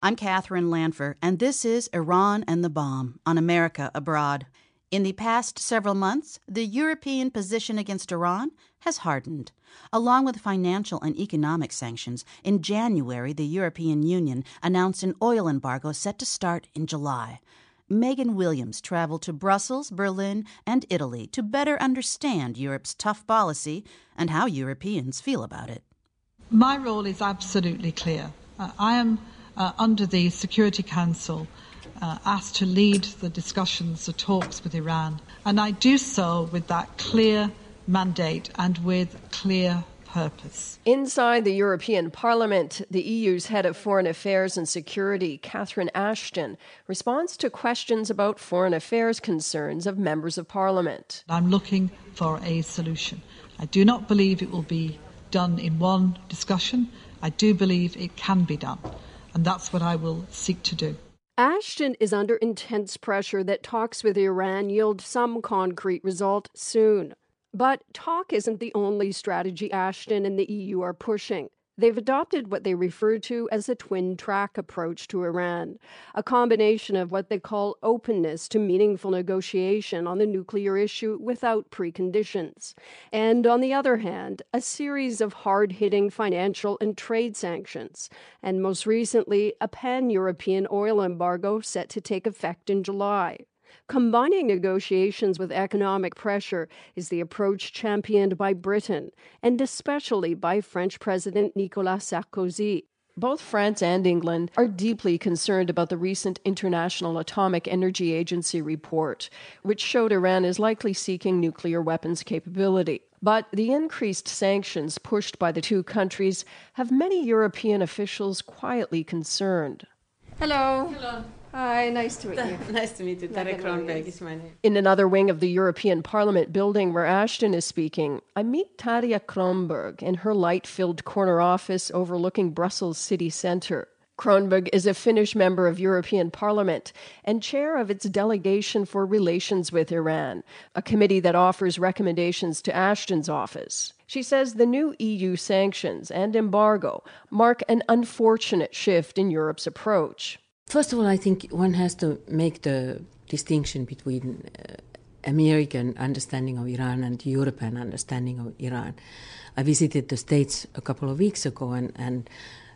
I'm Katherine Lanpher, and this is Iran and the Bomb on America Abroad. In the past several months, the European position against Iran has hardened. Along with financial and economic sanctions, in January, the European Union announced an oil embargo set to start in July. Megan Williams traveled to Brussels, Berlin, and Italy to better understand Europe's tough policy and how Europeans feel about it. My role is absolutely clear. Uh, I am uh, under the Security Council uh, asked to lead the discussions, the talks with Iran, and I do so with that clear mandate and with clear purpose. Inside the European Parliament, the EU's head of foreign affairs and security, Catherine Ashton, responds to questions about foreign affairs concerns of members of parliament. I'm looking for a solution. I do not believe it will be done in one discussion. I do believe it can be done and that's what I will seek to do. Ashton is under intense pressure that talks with Iran yield some concrete result soon. But talk isn't the only strategy Ashton and the EU are pushing. They've adopted what they refer to as a twin track approach to Iran, a combination of what they call openness to meaningful negotiation on the nuclear issue without preconditions, and on the other hand, a series of hard hitting financial and trade sanctions, and most recently, a pan European oil embargo set to take effect in July. Combining negotiations with economic pressure is the approach championed by Britain, and especially by French President Nicolas Sarkozy. Both France and England are deeply concerned about the recent International Atomic Energy Agency report, which showed Iran is likely seeking nuclear weapons capability. But the increased sanctions pushed by the two countries have many European officials quietly concerned. Hello. Hello. Hi, nice to meet you. nice to meet you. Tarja Cronberg is my name. In another wing of the European Parliament building where Ashton is speaking, I meet Tarja Cronberg in her light filled corner office overlooking Brussels city centre. Cronberg is a Finnish member of European Parliament and chair of its delegation for relations with Iran, a committee that offers recommendations to Ashton's office. She says the new EU sanctions and embargo mark an unfortunate shift in Europe's approach. First of all, I think one has to make the distinction between uh, American understanding of Iran and European understanding of Iran. I visited the States a couple of weeks ago and, and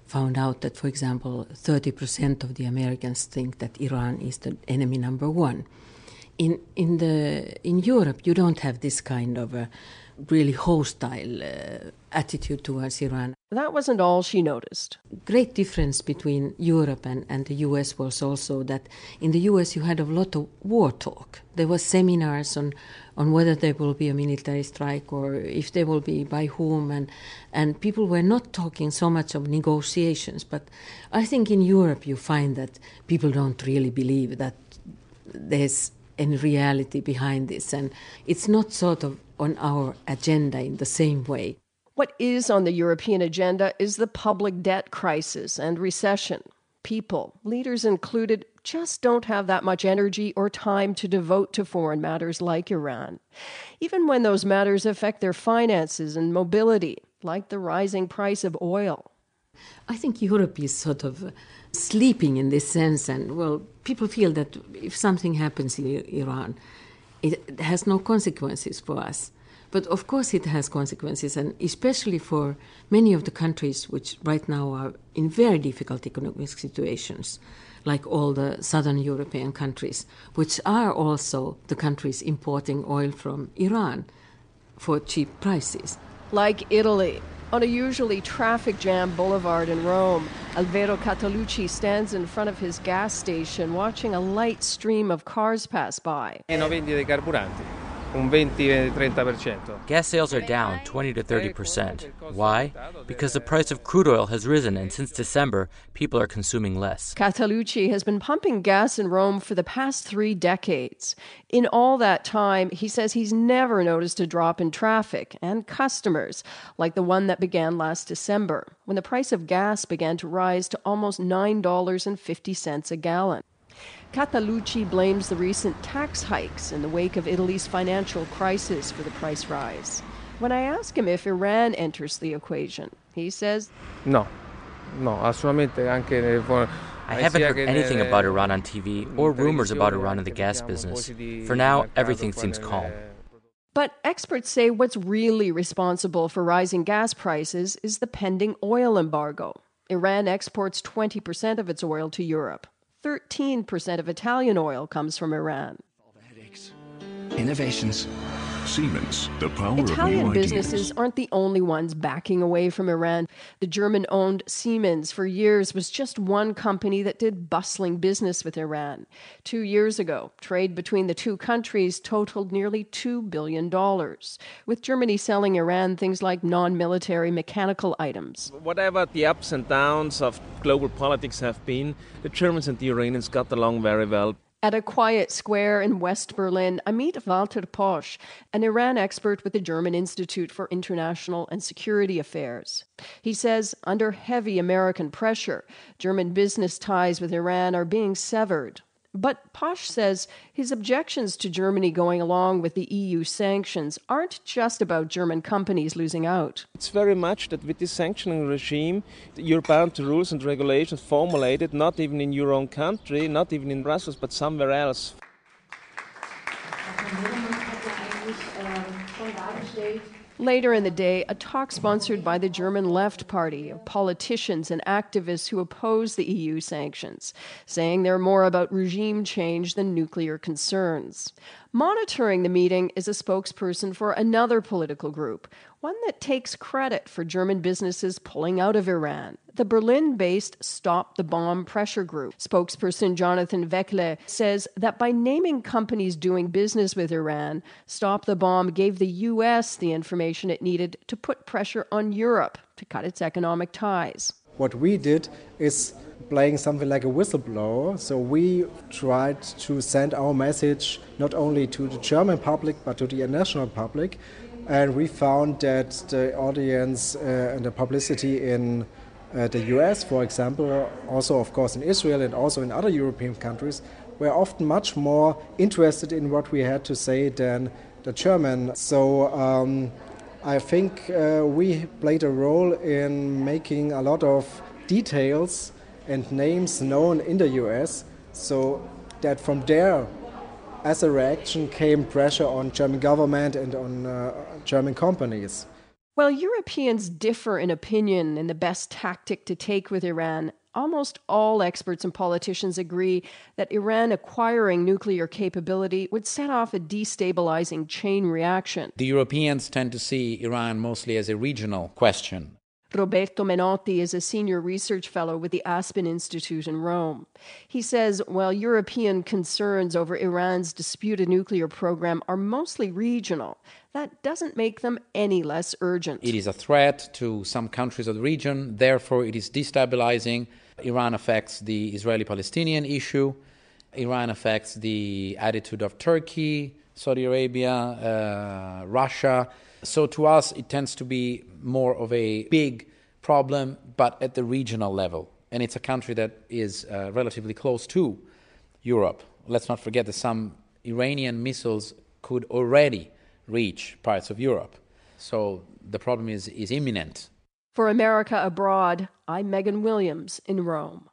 found out that, for example, 30% of the Americans think that Iran is the enemy number one. In, in, the, in Europe, you don't have this kind of a really hostile uh, attitude towards Iran. That wasn't all she noticed. Great difference between Europe and, and the US was also that in the US you had a lot of war talk. There were seminars on, on whether there will be a military strike or if there will be by whom and and people were not talking so much of negotiations. But I think in Europe you find that people don't really believe that there's any reality behind this and it's not sort of on our agenda in the same way. What is on the European agenda is the public debt crisis and recession. People, leaders included, just don't have that much energy or time to devote to foreign matters like Iran, even when those matters affect their finances and mobility, like the rising price of oil. I think Europe is sort of sleeping in this sense, and well, people feel that if something happens in Iran, it has no consequences for us. But of course, it has consequences, and especially for many of the countries which right now are in very difficult economic situations, like all the southern European countries, which are also the countries importing oil from Iran for cheap prices. Like Italy. On a usually traffic jam boulevard in Rome, Alvaro Catalucci stands in front of his gas station watching a light stream of cars pass by. Un 20-30%. Gas sales are down 20 to 30%. Why? Because the price of crude oil has risen and since December, people are consuming less. Catalucci has been pumping gas in Rome for the past 3 decades. In all that time, he says he's never noticed a drop in traffic and customers like the one that began last December when the price of gas began to rise to almost $9.50 a gallon. Catalucci blames the recent tax hikes in the wake of Italy's financial crisis for the price rise. When I ask him if Iran enters the equation, he says, No, no, assolutamente anche I haven't heard anything about Iran on TV or rumors about Iran in the gas business. For now, everything seems calm. But experts say what's really responsible for rising gas prices is the pending oil embargo. Iran exports 20% of its oil to Europe. 13% of Italian oil comes from Iran. Innovations Siemens, the power Italian of new businesses ideas. aren't the only ones backing away from Iran. The German owned Siemens for years was just one company that did bustling business with Iran. Two years ago, trade between the two countries totaled nearly $2 billion, with Germany selling Iran things like non military mechanical items. Whatever the ups and downs of global politics have been, the Germans and the Iranians got along very well. At a quiet square in West Berlin, I meet Walter Posch, an Iran expert with the German Institute for International and Security Affairs. He says, under heavy American pressure, German business ties with Iran are being severed. But Posch says his objections to Germany going along with the EU sanctions aren't just about German companies losing out. It's very much that with this sanctioning regime, you're bound to rules and regulations formulated not even in your own country, not even in Brussels, but somewhere else. Later in the day, a talk sponsored by the German Left Party of politicians and activists who oppose the EU sanctions, saying they're more about regime change than nuclear concerns. Monitoring the meeting is a spokesperson for another political group, one that takes credit for German businesses pulling out of Iran. The Berlin based Stop the Bomb Pressure Group. Spokesperson Jonathan Weckerle says that by naming companies doing business with Iran, Stop the Bomb gave the U.S. the information it needed to put pressure on Europe to cut its economic ties. What we did is playing something like a whistleblower. So we tried to send our message not only to the German public but to the international public. And we found that the audience uh, and the publicity in uh, the US, for example, also, of course, in Israel and also in other European countries, were often much more interested in what we had to say than the German. So um, I think uh, we played a role in making a lot of details and names known in the US so that from there as a reaction came pressure on German government and on uh, German companies. While Europeans differ in opinion in the best tactic to take with Iran, almost all experts and politicians agree that Iran acquiring nuclear capability would set off a destabilizing chain reaction. The Europeans tend to see Iran mostly as a regional question. Roberto Menotti is a senior research fellow with the Aspen Institute in Rome. He says while European concerns over Iran's disputed nuclear program are mostly regional, that doesn't make them any less urgent. It is a threat to some countries of the region, therefore, it is destabilizing. Iran affects the Israeli Palestinian issue, Iran affects the attitude of Turkey, Saudi Arabia, uh, Russia. So to us, it tends to be more of a big problem, but at the regional level. And it's a country that is uh, relatively close to Europe. Let's not forget that some Iranian missiles could already reach parts of Europe. So the problem is, is imminent. For America Abroad, I'm Megan Williams in Rome.